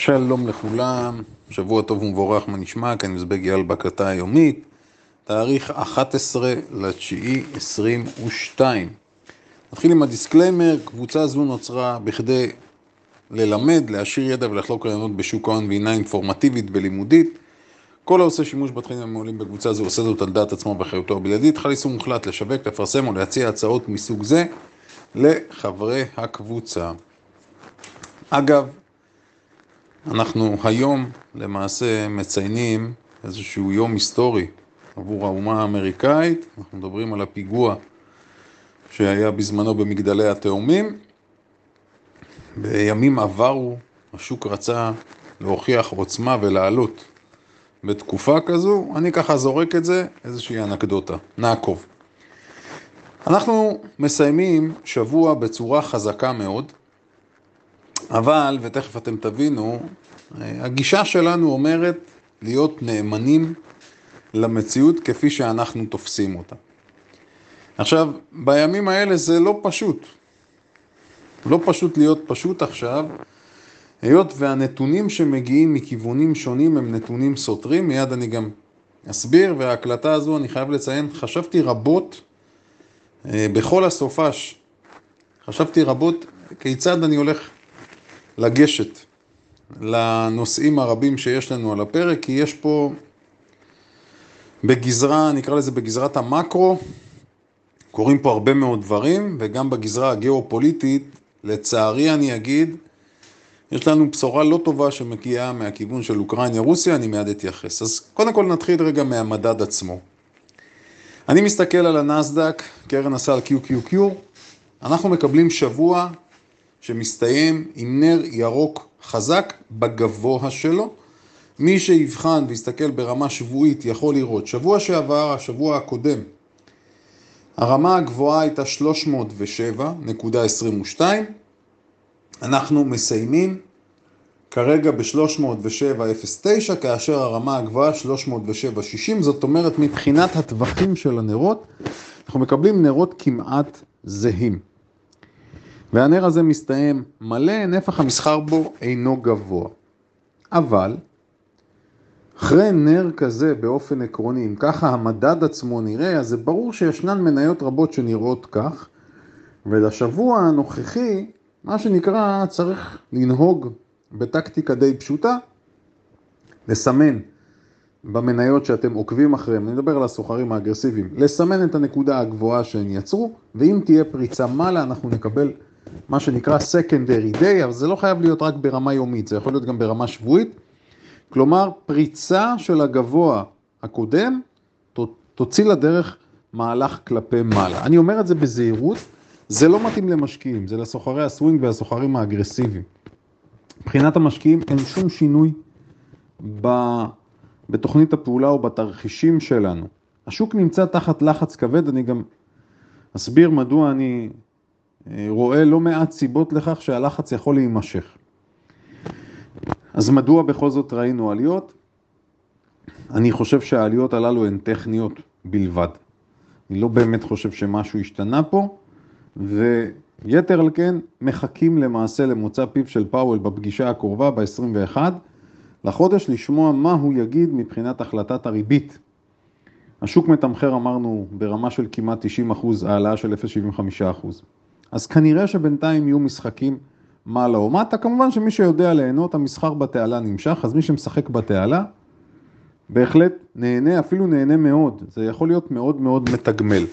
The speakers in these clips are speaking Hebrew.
שלום לכולם, שבוע טוב ומבורך, מה נשמע? כאן מזבג יעל בהקלטה היומית, תאריך 11 לתשיעי 22. נתחיל עם הדיסקליימר, קבוצה זו נוצרה בכדי ללמד, להשאיר ידע ולחלוק רעיונות בשוק ההון והינה אינפורמטיבית ולימודית. כל העושה שימוש בתכנים המועלים בקבוצה זו עושה זאת על דעת עצמו באחריותו הבלעדית. חל איסור מוחלט לשווק, לפרסם או להציע הצעות מסוג זה לחברי הקבוצה. אגב, אנחנו היום למעשה מציינים איזשהו יום היסטורי עבור האומה האמריקאית, אנחנו מדברים על הפיגוע שהיה בזמנו במגדלי התאומים. בימים עברו השוק רצה להוכיח עוצמה ולעלות בתקופה כזו, אני ככה זורק את זה, איזושהי אנקדוטה, נעקוב. אנחנו מסיימים שבוע בצורה חזקה מאוד, אבל, ותכף אתם תבינו, הגישה שלנו אומרת להיות נאמנים למציאות כפי שאנחנו תופסים אותה. עכשיו, בימים האלה זה לא פשוט. לא פשוט להיות פשוט עכשיו, היות והנתונים שמגיעים מכיוונים שונים הם נתונים סותרים, מיד אני גם אסביר, וההקלטה הזו, אני חייב לציין, חשבתי רבות בכל הסופש, חשבתי רבות כיצד אני הולך לגשת לנושאים הרבים שיש לנו על הפרק, כי יש פה בגזרה, נקרא לזה בגזרת המקרו, קורים פה הרבה מאוד דברים, וגם בגזרה הגיאופוליטית, לצערי אני אגיד, יש לנו בשורה לא טובה שמגיעה מהכיוון של אוקראינה-רוסיה, אני מיד אתייחס. אז קודם כל נתחיל רגע מהמדד עצמו. אני מסתכל על הנסדק, קרן הסל QQQ, אנחנו מקבלים שבוע שמסתיים עם נר ירוק חזק בגבוה שלו. מי שיבחן ויסתכל ברמה שבועית יכול לראות. שבוע שעבר, השבוע הקודם, הרמה הגבוהה הייתה 307.22. אנחנו מסיימים כרגע ב-307.09, כאשר הרמה הגבוהה 307.60. זאת אומרת, מבחינת הטווחים של הנרות, אנחנו מקבלים נרות כמעט זהים. והנר הזה מסתיים מלא, נפח המסחר בו אינו גבוה. אבל, אחרי נר כזה באופן עקרוני, אם ככה המדד עצמו נראה, אז זה ברור שישנן מניות רבות שנראות כך, ולשבוע הנוכחי, מה שנקרא, צריך לנהוג בטקטיקה די פשוטה, לסמן במניות שאתם עוקבים אחריהם, אני מדבר על הסוחרים האגרסיביים, לסמן את הנקודה הגבוהה שהם יצרו, ואם תהיה פריצה מעלה אנחנו נקבל מה שנקרא secondary day, אבל זה לא חייב להיות רק ברמה יומית, זה יכול להיות גם ברמה שבועית. כלומר, פריצה של הגבוה הקודם תוציא לדרך מהלך כלפי מעלה. אני אומר את זה בזהירות, זה לא מתאים למשקיעים, זה לסוחרי הסווינג והסוחרים האגרסיביים. מבחינת המשקיעים אין שום שינוי ב... בתוכנית הפעולה או בתרחישים שלנו. השוק נמצא תחת לחץ כבד, אני גם אסביר מדוע אני רואה לא מעט סיבות לכך שהלחץ יכול להימשך. אז מדוע בכל זאת ראינו עליות? אני חושב שהעליות הללו הן טכניות בלבד. אני לא באמת חושב שמשהו השתנה פה, ויתר על כן מחכים למעשה למוצא פיו של פאוול בפגישה הקרובה ב-21 לחודש לשמוע מה הוא יגיד מבחינת החלטת הריבית. השוק מתמחר אמרנו ברמה של כמעט 90 אחוז, העלאה של 0.75 אחוז. אז כנראה שבינתיים יהיו משחקים מעלה או מטה, כמובן שמי שיודע ליהנות, המסחר בתעלה נמשך, אז מי שמשחק בתעלה, בהחלט נהנה, אפילו נהנה מאוד, זה יכול להיות מאוד מאוד מתגמל.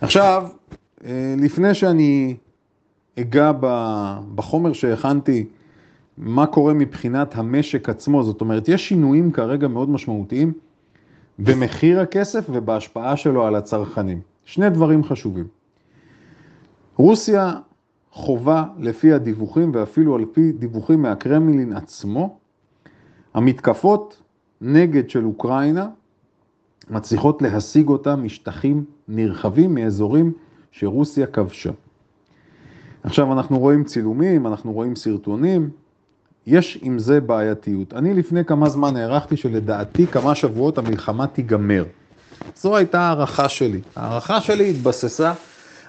עכשיו, לפני שאני אגע בחומר שהכנתי, מה קורה מבחינת המשק עצמו, זאת אומרת, יש שינויים כרגע מאוד משמעותיים במחיר הכסף ובהשפעה שלו על הצרכנים. שני דברים חשובים. רוסיה חובה לפי הדיווחים ואפילו על פי דיווחים מהקרמלין עצמו, המתקפות נגד של אוקראינה מצליחות להשיג אותה משטחים נרחבים מאזורים שרוסיה כבשה. עכשיו אנחנו רואים צילומים, אנחנו רואים סרטונים, יש עם זה בעייתיות. אני לפני כמה זמן הערכתי שלדעתי כמה שבועות המלחמה תיגמר. זו הייתה הערכה שלי. הערכה שלי התבססה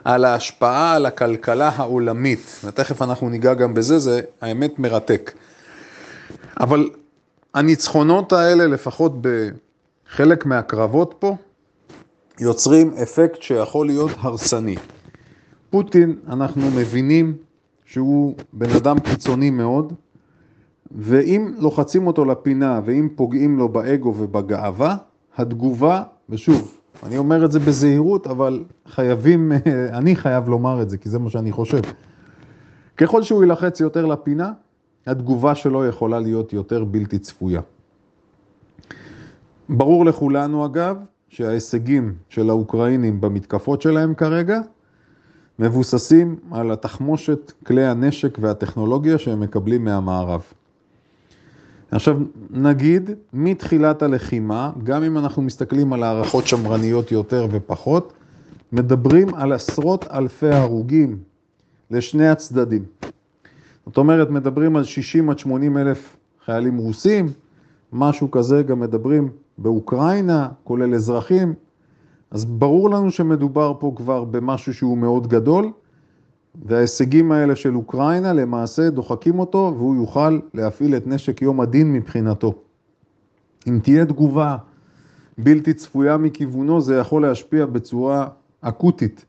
על ההשפעה על הכלכלה העולמית, ותכף אנחנו ניגע גם בזה, זה האמת מרתק. אבל הניצחונות האלה, לפחות בחלק מהקרבות פה, יוצרים אפקט שיכול להיות הרסני. פוטין, אנחנו מבינים שהוא בן אדם קיצוני מאוד, ואם לוחצים אותו לפינה ואם פוגעים לו באגו ובגאווה, התגובה, ושוב, אני אומר את זה בזהירות, אבל חייבים, אני חייב לומר את זה, כי זה מה שאני חושב. ככל שהוא ילחץ יותר לפינה, התגובה שלו יכולה להיות יותר בלתי צפויה. ברור לכולנו אגב, שההישגים של האוקראינים במתקפות שלהם כרגע, מבוססים על התחמושת, כלי הנשק והטכנולוגיה שהם מקבלים מהמערב. עכשיו נגיד, מתחילת הלחימה, גם אם אנחנו מסתכלים על הערכות שמרניות יותר ופחות, מדברים על עשרות אלפי הרוגים לשני הצדדים. זאת אומרת, מדברים על 60 עד 80 אלף חיילים רוסים, משהו כזה גם מדברים באוקראינה, כולל אזרחים, אז ברור לנו שמדובר פה כבר במשהו שהוא מאוד גדול, וההישגים האלה של אוקראינה למעשה דוחקים אותו והוא יוכל להפעיל את נשק יום הדין מבחינתו. אם תהיה תגובה בלתי צפויה מכיוונו, זה יכול להשפיע בצורה אקוטית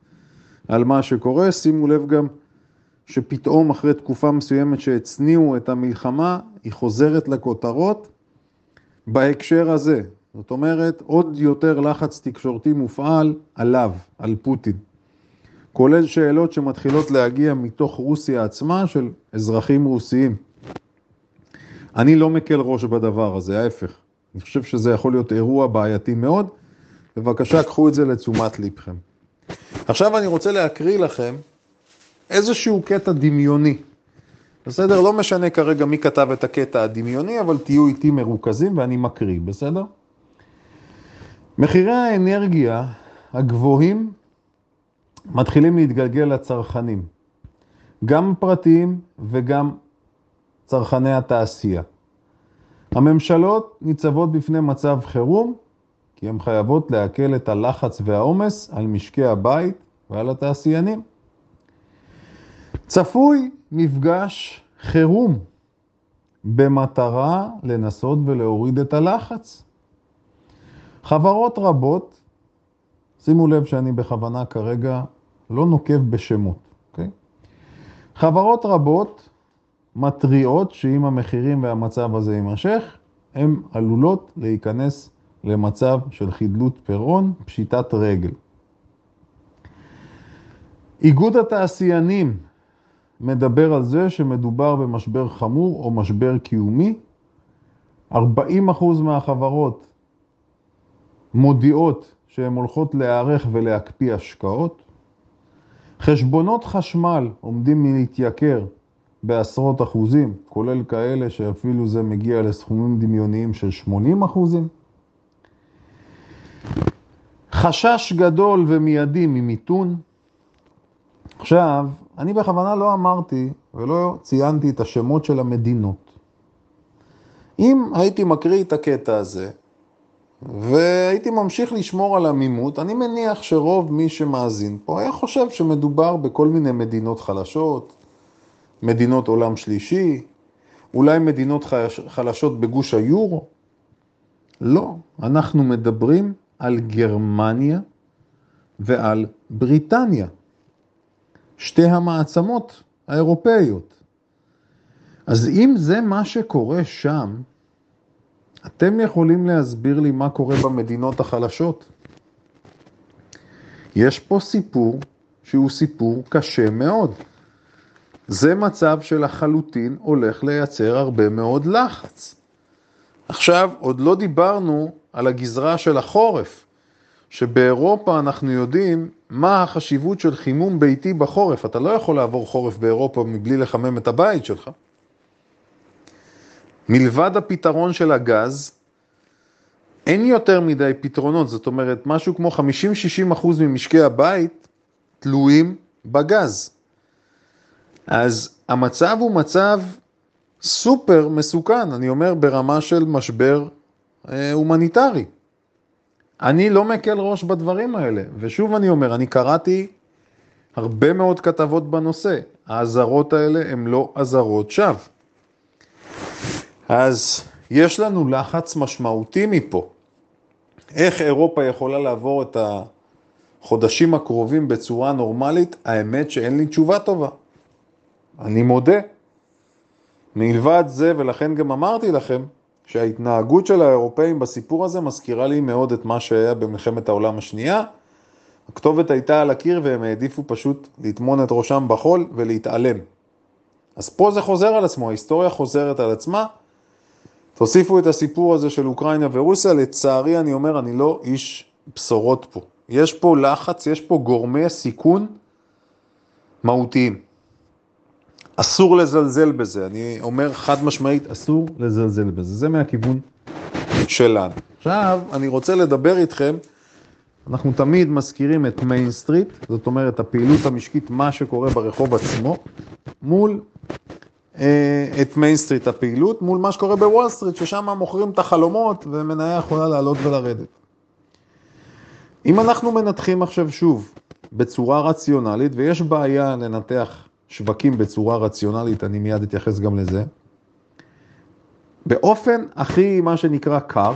על מה שקורה. שימו לב גם שפתאום אחרי תקופה מסוימת שהצניעו את המלחמה, היא חוזרת לכותרות בהקשר הזה. זאת אומרת, עוד יותר לחץ תקשורתי מופעל עליו, על פוטין. כולל שאלות שמתחילות להגיע מתוך רוסיה עצמה של אזרחים רוסיים. אני לא מקל ראש בדבר הזה, ההפך. אני חושב שזה יכול להיות אירוע בעייתי מאוד. בבקשה, קחו את זה לתשומת ליבכם. עכשיו אני רוצה להקריא לכם איזשהו קטע דמיוני. בסדר? לא משנה כרגע מי כתב את הקטע הדמיוני, אבל תהיו איתי מרוכזים ואני מקריא, בסדר? מחירי האנרגיה הגבוהים מתחילים להתגלגל לצרכנים, גם פרטיים וגם צרכני התעשייה. הממשלות ניצבות בפני מצב חירום, כי הן חייבות להקל את הלחץ והעומס על משקי הבית ועל התעשיינים. צפוי מפגש חירום במטרה לנסות ולהוריד את הלחץ. חברות רבות, שימו לב שאני בכוונה כרגע לא נוקב בשמות, אוקיי? חברות רבות מתריעות שאם המחירים והמצב הזה יימשך, הן עלולות להיכנס למצב של חדלות פירעון, פשיטת רגל. איגוד התעשיינים מדבר על זה שמדובר במשבר חמור או משבר קיומי. 40% מהחברות מודיעות שהן הולכות להיערך ולהקפיא השקעות. חשבונות חשמל עומדים להתייקר בעשרות אחוזים, כולל כאלה שאפילו זה מגיע לסכומים דמיוניים של 80 אחוזים. חשש גדול ומיידי ממיתון. עכשיו, אני בכוונה לא אמרתי ולא ציינתי את השמות של המדינות. אם הייתי מקריא את הקטע הזה, והייתי ממשיך לשמור על עמימות, אני מניח שרוב מי שמאזין פה היה חושב שמדובר בכל מיני מדינות חלשות, מדינות עולם שלישי, אולי מדינות חלשות בגוש היורו. לא, אנחנו מדברים על גרמניה ועל בריטניה, שתי המעצמות האירופאיות. אז אם זה מה שקורה שם, אתם יכולים להסביר לי מה קורה במדינות החלשות? יש פה סיפור שהוא סיפור קשה מאוד. זה מצב שלחלוטין הולך לייצר הרבה מאוד לחץ. עכשיו, עוד לא דיברנו על הגזרה של החורף, שבאירופה אנחנו יודעים מה החשיבות של חימום ביתי בחורף. אתה לא יכול לעבור חורף באירופה מבלי לחמם את הבית שלך. מלבד הפתרון של הגז, אין יותר מדי פתרונות, זאת אומרת, משהו כמו 50-60 אחוז ממשקי הבית תלויים בגז. אז המצב הוא מצב סופר מסוכן, אני אומר ברמה של משבר אה, הומניטרי. אני לא מקל ראש בדברים האלה, ושוב אני אומר, אני קראתי הרבה מאוד כתבות בנושא. האזהרות האלה הן לא אזהרות שווא. אז יש לנו לחץ משמעותי מפה. איך אירופה יכולה לעבור את החודשים הקרובים בצורה נורמלית? האמת שאין לי תשובה טובה. אני מודה. מלבד זה, ולכן גם אמרתי לכם, שההתנהגות של האירופאים בסיפור הזה מזכירה לי מאוד את מה שהיה במלחמת העולם השנייה. הכתובת הייתה על הקיר והם העדיפו פשוט לטמון את ראשם בחול ולהתעלם. אז פה זה חוזר על עצמו, ההיסטוריה חוזרת על עצמה. תוסיפו את הסיפור הזה של אוקראינה ורוסיה, לצערי אני אומר, אני לא איש בשורות פה. יש פה לחץ, יש פה גורמי סיכון מהותיים. אסור לזלזל בזה, אני אומר חד משמעית, אסור לזלזל בזה, זה מהכיוון שלנו. עכשיו, אני רוצה לדבר איתכם, אנחנו תמיד מזכירים את main street, זאת אומרת, הפעילות המשקית, מה שקורה ברחוב עצמו, מול את main street הפעילות, מול מה שקורה בוול סטריט, ששם מוכרים את החלומות ומניה יכולה לעלות ולרדת. אם אנחנו מנתחים עכשיו שוב בצורה רציונלית, ויש בעיה לנתח שווקים בצורה רציונלית, אני מיד אתייחס גם לזה. באופן הכי, מה שנקרא, קר,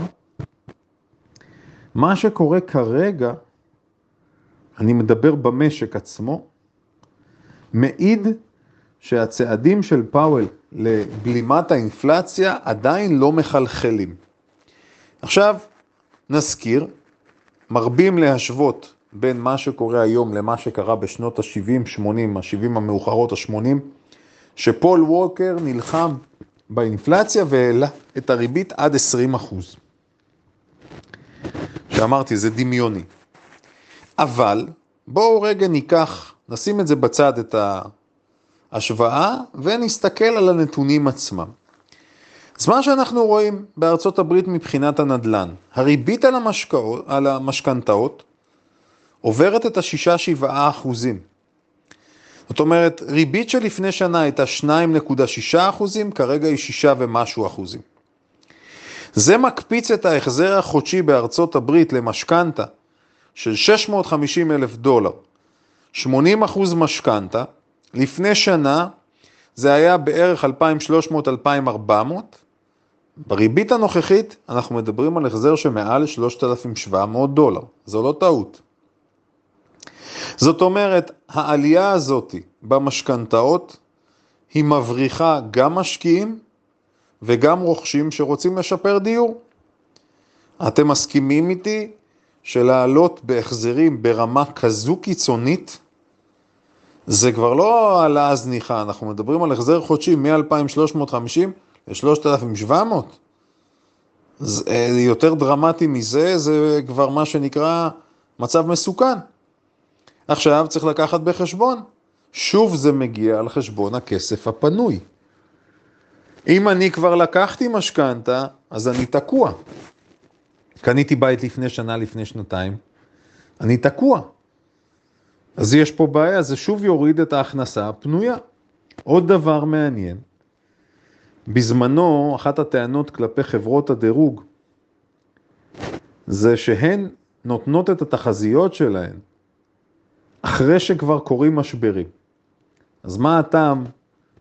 מה שקורה כרגע, אני מדבר במשק עצמו, מעיד שהצעדים של פאוול לבלימת האינפלציה עדיין לא מחלחלים. עכשיו, נזכיר, מרבים להשוות בין מה שקורה היום למה שקרה בשנות ה-70, 80, ה-70 המאוחרות, ה-80, שפול ווקר נלחם באינפלציה והעלה את הריבית עד 20 אחוז. שאמרתי, זה דמיוני. אבל בואו רגע ניקח, נשים את זה בצד, את ההשוואה, ונסתכל על הנתונים עצמם. אז מה שאנחנו רואים בארצות הברית מבחינת הנדל"ן, הריבית על, על המשכנתאות עוברת את השישה-שבעה אחוזים. זאת אומרת, ריבית שלפני שנה הייתה 2.6 אחוזים, כרגע היא 6 ומשהו אחוזים. זה מקפיץ את ההחזר החודשי בארצות הברית למשכנתה של 650 אלף דולר, 80 אחוז משכנתה, לפני שנה זה היה בערך 2,300-2,400, בריבית הנוכחית אנחנו מדברים על החזר שמעל 3,700 דולר, זו לא טעות. זאת אומרת, העלייה הזאת במשכנתאות היא מבריחה גם משקיעים וגם רוכשים שרוצים לשפר דיור. אתם מסכימים איתי שלעלות בהחזרים ברמה כזו קיצונית, זה כבר לא העלאה זניחה, אנחנו מדברים על החזר חודשי מ-2,350 ל-3,700. אה, יותר דרמטי מזה, זה כבר מה שנקרא מצב מסוכן. עכשיו צריך לקחת בחשבון, שוב זה מגיע על חשבון הכסף הפנוי. אם אני כבר לקחתי משכנתה, אז אני תקוע. קניתי בית לפני שנה, לפני שנתיים, אני תקוע. אז יש פה בעיה, זה שוב יוריד את ההכנסה הפנויה. עוד דבר מעניין, בזמנו, אחת הטענות כלפי חברות הדירוג זה שהן נותנות את התחזיות שלהן אחרי שכבר קורים משברים. אז מה הטעם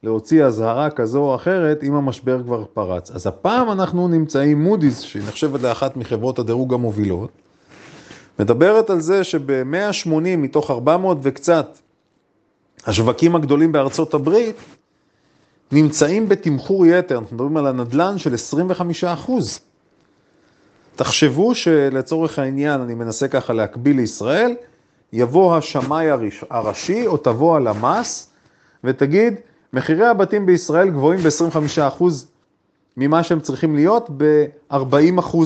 להוציא אזהרה כזו או אחרת אם המשבר כבר פרץ? אז הפעם אנחנו נמצאים, מודי'ס, שהיא נחשבת לאחת מחברות הדירוג המובילות, מדברת על זה שב-180 מתוך 400 וקצת השווקים הגדולים בארצות הברית נמצאים בתמחור יתר, אנחנו מדברים על הנדלן של 25 אחוז. תחשבו שלצורך העניין, אני מנסה ככה להקביל לישראל, יבוא השמאי הראשי או תבוא הלמ"ס ותגיד, מחירי הבתים בישראל גבוהים ב-25% ממה שהם צריכים להיות ב-40%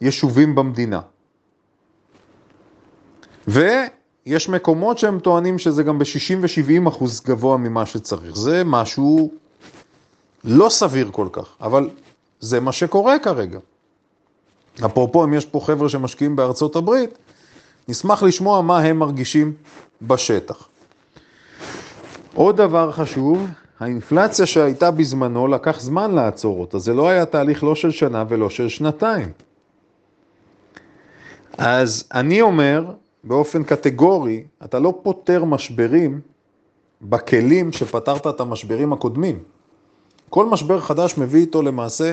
מהיישובים במדינה. ויש מקומות שהם טוענים שזה גם ב-60 ו-70 אחוז גבוה ממה שצריך. זה משהו לא סביר כל כך, אבל זה מה שקורה כרגע. אפרופו, אם יש פה חבר'ה שמשקיעים בארצות הברית, נשמח לשמוע מה הם מרגישים בשטח. עוד דבר חשוב, האינפלציה שהייתה בזמנו לקח זמן לעצור אותה, זה לא היה תהליך לא של שנה ולא של שנתיים. אז אני אומר באופן קטגורי, אתה לא פותר משברים בכלים שפתרת את המשברים הקודמים. כל משבר חדש מביא איתו למעשה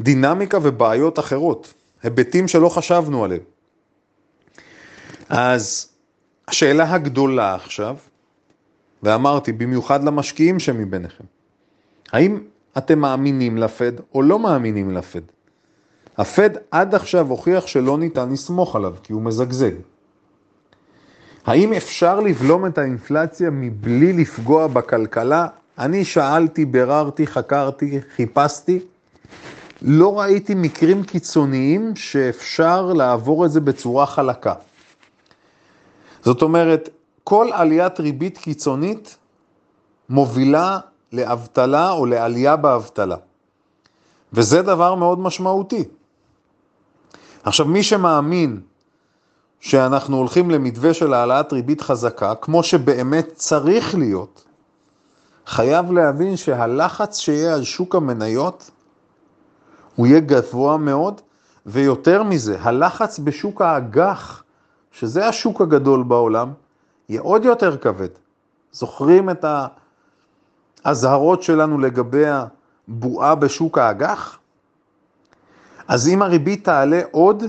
דינמיקה ובעיות אחרות, היבטים שלא חשבנו עליהם. אז השאלה הגדולה עכשיו, ואמרתי, במיוחד למשקיעים שמביניכם, האם אתם מאמינים לפד או לא מאמינים לפד? הפד עד עכשיו הוכיח שלא ניתן לסמוך עליו, כי הוא מזגזג. האם אפשר לבלום את האינפלציה מבלי לפגוע בכלכלה? אני שאלתי, ביררתי, חקרתי, חיפשתי, לא ראיתי מקרים קיצוניים שאפשר לעבור את זה בצורה חלקה. זאת אומרת, כל עליית ריבית קיצונית מובילה לאבטלה או לעלייה באבטלה. וזה דבר מאוד משמעותי. עכשיו, מי שמאמין שאנחנו הולכים למתווה של העלאת ריבית חזקה, כמו שבאמת צריך להיות, חייב להבין שהלחץ שיהיה על שוק המניות הוא יהיה גבוה מאוד, ויותר מזה, הלחץ בשוק האג"ח, שזה השוק הגדול בעולם, יהיה עוד יותר כבד. זוכרים את האזהרות שלנו לגבי הבועה בשוק האג"ח? אז אם הריבית תעלה עוד,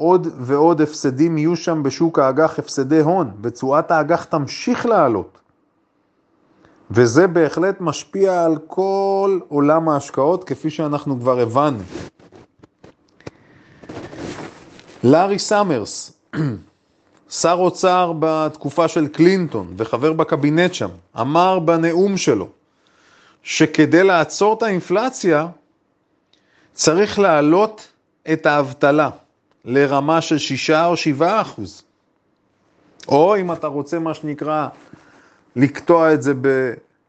עוד ועוד הפסדים יהיו שם בשוק האג"ח, הפסדי הון, ותשואת האג"ח תמשיך לעלות. וזה בהחלט משפיע על כל עולם ההשקעות, כפי שאנחנו כבר הבנו. לארי סאמרס, שר אוצר בתקופה של קלינטון וחבר בקבינט שם, אמר בנאום שלו שכדי לעצור את האינפלציה צריך להעלות את האבטלה לרמה של 6 או 7 אחוז. או אם אתה רוצה מה שנקרא לקטוע את זה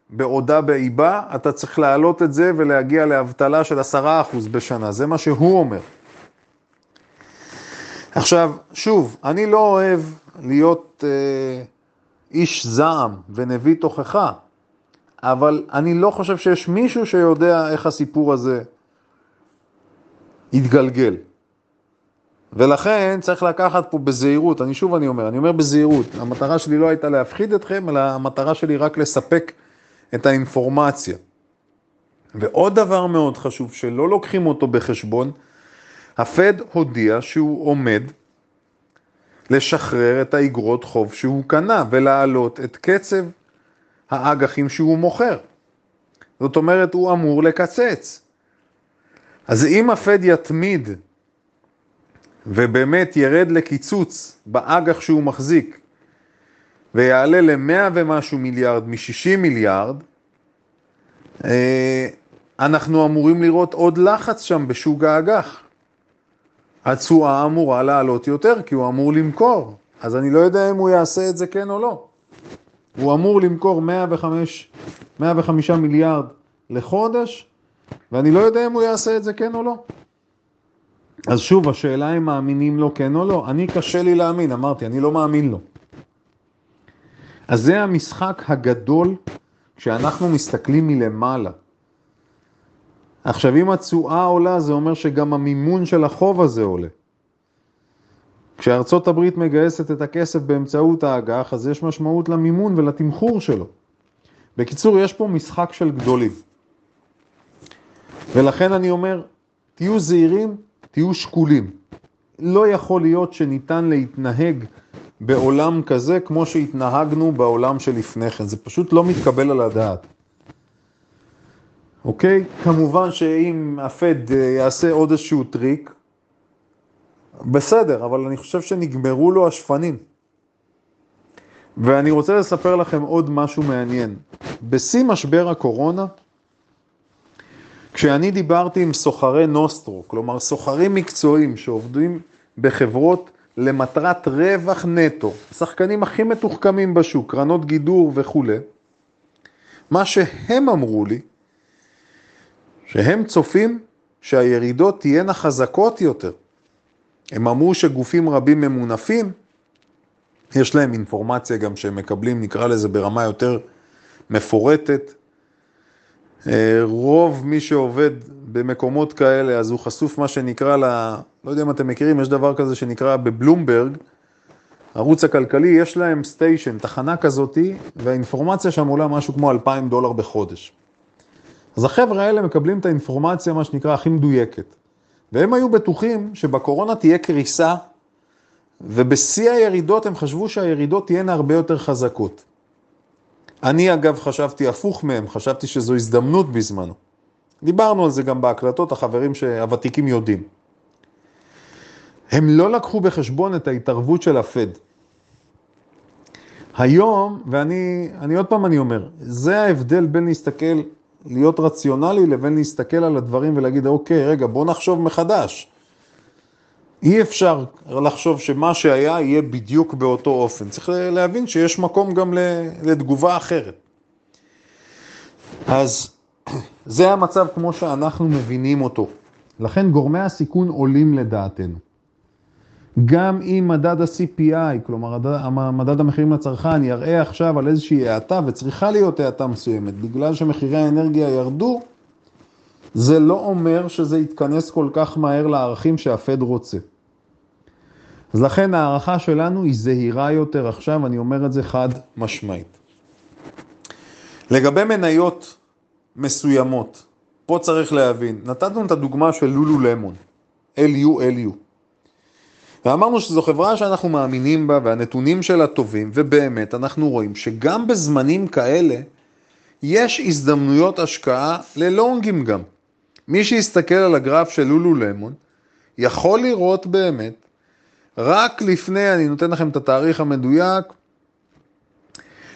בעודה באיבה, אתה צריך להעלות את זה ולהגיע לאבטלה של 10 אחוז בשנה, זה מה שהוא אומר. עכשיו, שוב, אני לא אוהב להיות אה, איש זעם ונביא תוכחה, אבל אני לא חושב שיש מישהו שיודע איך הסיפור הזה יתגלגל. ולכן צריך לקחת פה בזהירות, אני שוב אני אומר, אני אומר בזהירות, המטרה שלי לא הייתה להפחיד אתכם, אלא המטרה שלי רק לספק את האינפורמציה. ועוד דבר מאוד חשוב שלא לוקחים אותו בחשבון, הפד הודיע שהוא עומד לשחרר את האגרות חוב שהוא קנה ולהעלות את קצב האג"חים שהוא מוכר. זאת אומרת, הוא אמור לקצץ. אז אם הפד יתמיד ובאמת ירד לקיצוץ באג"ח שהוא מחזיק ויעלה ל-100 ומשהו מיליארד מ-60 מיליארד, אה, אנחנו אמורים לראות עוד לחץ שם בשוק האג"ח. התשואה אמורה לעלות יותר כי הוא אמור למכור, אז אני לא יודע אם הוא יעשה את זה כן או לא. הוא אמור למכור 105, 105 מיליארד לחודש, ואני לא יודע אם הוא יעשה את זה כן או לא. אז שוב, השאלה אם מאמינים לו כן או לא. אני קשה לי להאמין, אמרתי, אני לא מאמין לו. אז זה המשחק הגדול כשאנחנו מסתכלים מלמעלה. עכשיו, אם התשואה עולה, זה אומר שגם המימון של החוב הזה עולה. כשארצות הברית מגייסת את הכסף באמצעות האג"ח, אז יש משמעות למימון ולתמחור שלו. בקיצור, יש פה משחק של גדולים. ולכן אני אומר, תהיו זהירים, תהיו שקולים. לא יכול להיות שניתן להתנהג בעולם כזה כמו שהתנהגנו בעולם שלפני כן. זה פשוט לא מתקבל על הדעת. אוקיי? כמובן שאם הפד אה, יעשה עוד איזשהו טריק, בסדר, אבל אני חושב שנגמרו לו השפנים. ואני רוצה לספר לכם עוד משהו מעניין. בשיא משבר הקורונה, כשאני דיברתי עם סוחרי נוסטרו, כלומר סוחרים מקצועיים שעובדים בחברות למטרת רווח נטו, השחקנים הכי מתוחכמים בשוק, קרנות גידור וכולי, מה שהם אמרו לי, שהם צופים שהירידות תהיינה חזקות יותר. הם אמרו שגופים רבים ממונפים, יש להם אינפורמציה גם שהם מקבלים, נקרא לזה ברמה יותר מפורטת. אה, רוב מי שעובד במקומות כאלה, אז הוא חשוף מה שנקרא ל... לא יודע אם אתם מכירים, יש דבר כזה שנקרא בבלומברג, ערוץ הכלכלי, יש להם סטיישן, תחנה כזאתי, והאינפורמציה שם עולה משהו כמו 2,000 דולר בחודש. אז החבר'ה האלה מקבלים את האינפורמציה, מה שנקרא, הכי מדויקת. והם היו בטוחים שבקורונה תהיה קריסה, ובשיא הירידות הם חשבו שהירידות תהיינה הרבה יותר חזקות. אני אגב חשבתי הפוך מהם, חשבתי שזו הזדמנות בזמנו. דיברנו על זה גם בהקלטות, החברים הוותיקים יודעים. הם לא לקחו בחשבון את ההתערבות של הפד. היום, ואני עוד פעם אני אומר, זה ההבדל בין להסתכל, להיות רציונלי, לבין להסתכל על הדברים ולהגיד, אוקיי, רגע, בוא נחשוב מחדש. אי אפשר לחשוב שמה שהיה יהיה בדיוק באותו אופן. צריך להבין שיש מקום גם לתגובה אחרת. אז זה המצב כמו שאנחנו מבינים אותו. לכן גורמי הסיכון עולים לדעתנו. גם אם מדד ה-CPI, כלומר מדד המחירים לצרכן, יראה עכשיו על איזושהי האטה, וצריכה להיות האטה מסוימת, בגלל שמחירי האנרגיה ירדו, זה לא אומר שזה יתכנס כל כך מהר לערכים שהפד רוצה. אז לכן ההערכה שלנו היא זהירה יותר עכשיו, אני אומר את זה חד משמעית. לגבי מניות מסוימות, פה צריך להבין, נתנו את הדוגמה של לולו למון, LU-LU. ואמרנו שזו חברה שאנחנו מאמינים בה והנתונים שלה טובים, ובאמת אנחנו רואים שגם בזמנים כאלה יש הזדמנויות השקעה ללונגים גם. מי שיסתכל על הגרף של לולו למון, יכול לראות באמת, רק לפני, אני נותן לכם את התאריך המדויק,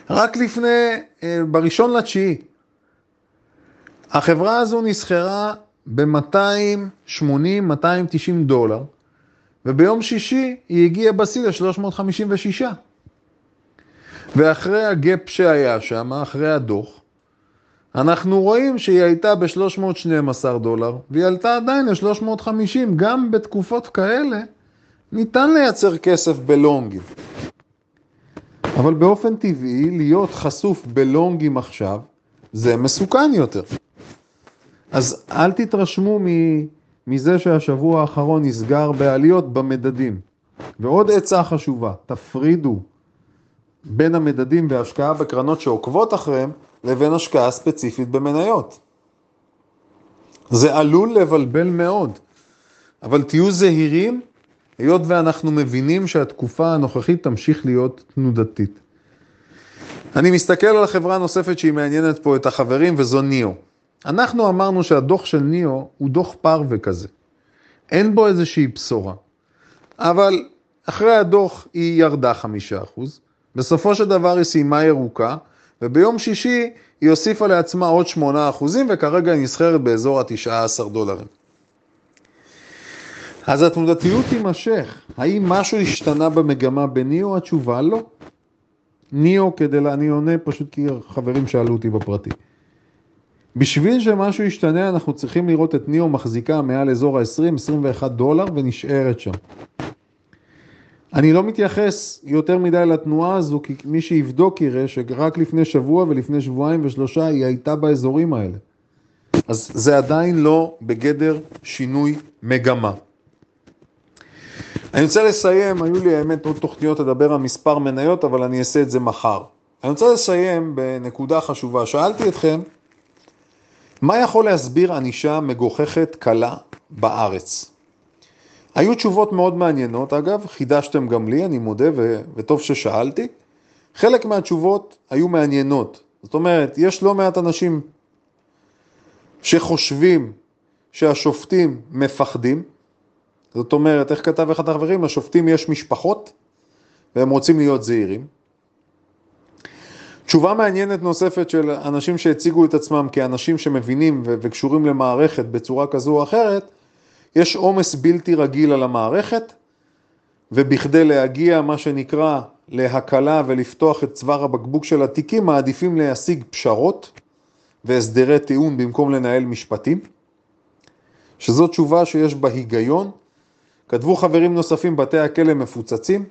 רק לפני, אה, בראשון לתשיעי, החברה הזו נסחרה ב-280-290 דולר, וביום שישי היא הגיעה בשיא ל-356. ואחרי הגאפ שהיה שם, אחרי הדוח, אנחנו רואים שהיא הייתה ב-312 דולר, והיא עלתה עדיין ל-350, גם בתקופות כאלה ניתן לייצר כסף בלונגים. אבל באופן טבעי, להיות חשוף בלונגים עכשיו, זה מסוכן יותר. אז אל תתרשמו מזה שהשבוע האחרון נסגר בעליות במדדים. ועוד עצה חשובה, תפרידו בין המדדים והשקעה בקרנות שעוקבות אחריהם לבין השקעה ספציפית במניות. זה עלול לבלבל מאוד, אבל תהיו זהירים, היות ואנחנו מבינים שהתקופה הנוכחית תמשיך להיות תנודתית. אני מסתכל על החברה הנוספת שהיא מעניינת פה את החברים, וזו ניאו. אנחנו אמרנו שהדוח של ניאו הוא דוח פרווה כזה. אין בו איזושהי בשורה. אבל אחרי הדוח היא ירדה חמישה אחוז, בסופו של דבר היא סיימה ירוקה, וביום שישי היא הוסיפה לעצמה עוד שמונה אחוזים, וכרגע היא נסחרת באזור ה-19 דולרים. אז התנודתיות תימשך. האם משהו השתנה במגמה בניאו? התשובה לא. ניאו, כדי, אני עונה פשוט כי חברים שאלו אותי בפרטי. בשביל שמשהו ישתנה אנחנו צריכים לראות את ניאו מחזיקה מעל אזור ה-20-21 דולר ונשארת שם. אני לא מתייחס יותר מדי לתנועה הזו, כי מי שיבדוק יראה שרק לפני שבוע ולפני שבועיים ושלושה היא הייתה באזורים האלה. אז זה עדיין לא בגדר שינוי מגמה. אני רוצה לסיים, היו לי האמת עוד תוכניות לדבר על מספר מניות, אבל אני אעשה את זה מחר. אני רוצה לסיים בנקודה חשובה. שאלתי אתכם, מה יכול להסביר ענישה מגוחכת קלה בארץ? היו תשובות מאוד מעניינות, אגב, חידשתם גם לי, אני מודה, ו- וטוב ששאלתי. חלק מהתשובות היו מעניינות. זאת אומרת, יש לא מעט אנשים שחושבים שהשופטים מפחדים. זאת אומרת, איך כתב אחד החברים? לשופטים יש משפחות והם רוצים להיות זהירים. תשובה מעניינת נוספת של אנשים שהציגו את עצמם כאנשים שמבינים וקשורים למערכת בצורה כזו או אחרת, יש עומס בלתי רגיל על המערכת, ובכדי להגיע, מה שנקרא, להקלה ולפתוח את צוואר הבקבוק של התיקים, מעדיפים להשיג פשרות והסדרי טיעון במקום לנהל משפטים, שזו תשובה שיש בה היגיון. כתבו חברים נוספים, בתי הכלא מפוצצים.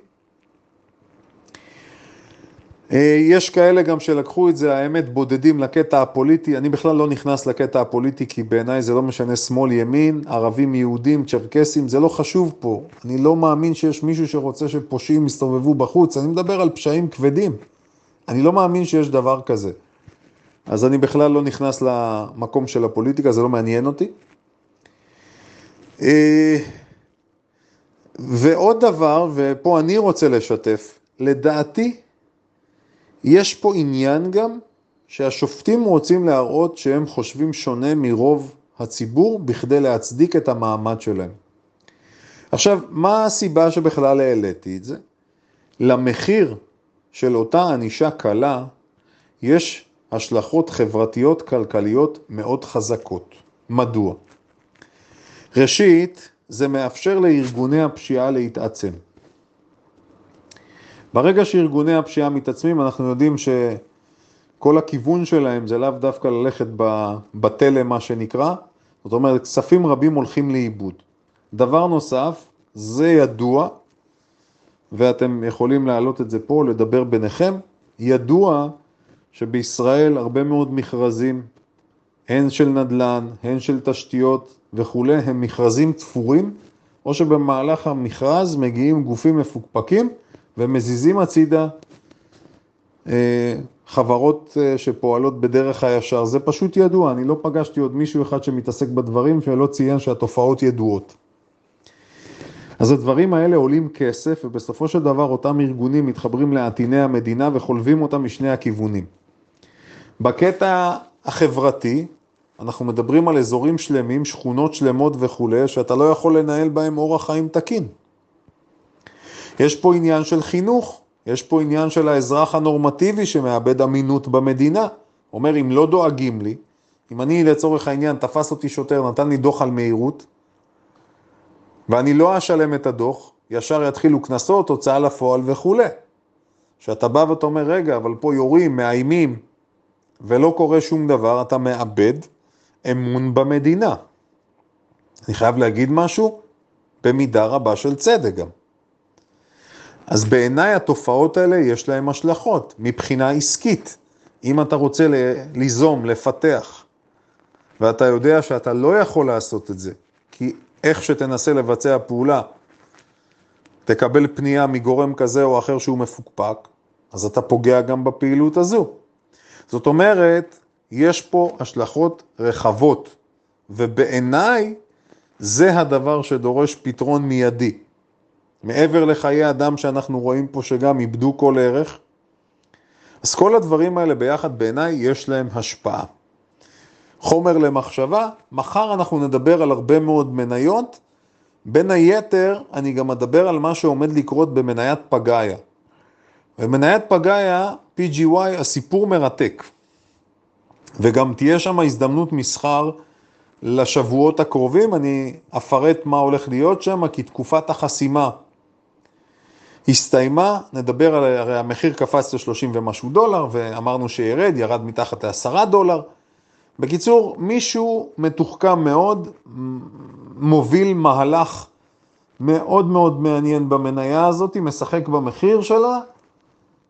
אה, יש כאלה גם שלקחו את זה, האמת, בודדים לקטע הפוליטי. אני בכלל לא נכנס לקטע הפוליטי, כי בעיניי זה לא משנה שמאל, ימין, ערבים, יהודים, צ'רקסים, זה לא חשוב פה. אני לא מאמין שיש מישהו שרוצה שפושעים יסתובבו בחוץ. אני מדבר על פשעים כבדים. אני לא מאמין שיש דבר כזה. אז אני בכלל לא נכנס למקום של הפוליטיקה, זה לא מעניין אותי. ועוד דבר, ופה אני רוצה לשתף, לדעתי, יש פה עניין גם שהשופטים רוצים להראות שהם חושבים שונה מרוב הציבור בכדי להצדיק את המעמד שלהם. עכשיו, מה הסיבה שבכלל העליתי את זה? למחיר של אותה ענישה קלה יש השלכות חברתיות כלכליות מאוד חזקות. מדוע? ראשית, זה מאפשר לארגוני הפשיעה להתעצם. ברגע שארגוני הפשיעה מתעצמים, אנחנו יודעים שכל הכיוון שלהם זה לאו דווקא ללכת בתלם, מה שנקרא, זאת אומרת, כספים רבים הולכים לאיבוד. דבר נוסף, זה ידוע, ואתם יכולים להעלות את זה פה, לדבר ביניכם, ידוע שבישראל הרבה מאוד מכרזים, הן של נדל"ן, הן של תשתיות וכולי, הם מכרזים תפורים, או שבמהלך המכרז מגיעים גופים מפוקפקים ומזיזים הצידה אה, חברות אה, שפועלות בדרך הישר. זה פשוט ידוע, אני לא פגשתי עוד מישהו אחד שמתעסק בדברים שלא ציין שהתופעות ידועות. אז הדברים האלה עולים כסף, ובסופו של דבר אותם ארגונים מתחברים לעטיני המדינה וחולבים אותם משני הכיוונים. בקטע החברתי, אנחנו מדברים על אזורים שלמים, שכונות שלמות וכולי, שאתה לא יכול לנהל בהם אורח חיים תקין. יש פה עניין של חינוך, יש פה עניין של האזרח הנורמטיבי שמאבד אמינות במדינה. אומר, אם לא דואגים לי, אם אני לצורך העניין תפס אותי שוטר, נתן לי דוח על מהירות, ואני לא אשלם את הדוח, ישר יתחילו קנסות, הוצאה לפועל וכולי. כשאתה בא ואתה אומר, רגע, אבל פה יורים, מאיימים, ולא קורה שום דבר, אתה מאבד אמון במדינה. אני חייב להגיד משהו? במידה רבה של צדק גם. אז בעיניי התופעות האלה יש להן השלכות מבחינה עסקית. אם אתה רוצה ליזום, לפתח, ואתה יודע שאתה לא יכול לעשות את זה, כי איך שתנסה לבצע פעולה, תקבל פנייה מגורם כזה או אחר שהוא מפוקפק, אז אתה פוגע גם בפעילות הזו. זאת אומרת, יש פה השלכות רחבות, ובעיניי זה הדבר שדורש פתרון מיידי. מעבר לחיי אדם שאנחנו רואים פה שגם איבדו כל ערך, אז כל הדברים האלה ביחד בעיניי יש להם השפעה. חומר למחשבה, מחר אנחנו נדבר על הרבה מאוד מניות, בין היתר אני גם אדבר על מה שעומד לקרות במניית פגאיה. במניית פגאיה, PGY, הסיפור מרתק. וגם תהיה שם הזדמנות מסחר לשבועות הקרובים, אני אפרט מה הולך להיות שם, כי תקופת החסימה הסתיימה, נדבר על, הרי המחיר קפץ ל-30 ומשהו דולר, ואמרנו שירד, ירד מתחת ל-10 דולר. בקיצור, מישהו מתוחכם מאוד, מוביל מהלך מאוד מאוד מעניין במניה הזאת, משחק במחיר שלה,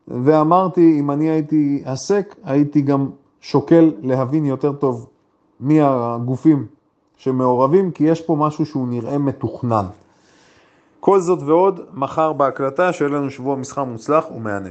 ואמרתי, אם אני הייתי עסק, הייתי גם שוקל להבין יותר טוב מי הגופים שמעורבים, כי יש פה משהו שהוא נראה מתוכנן. כל זאת ועוד, מחר בהקלטה, שיהיה לנו שבוע מסחר מוצלח ומהנה.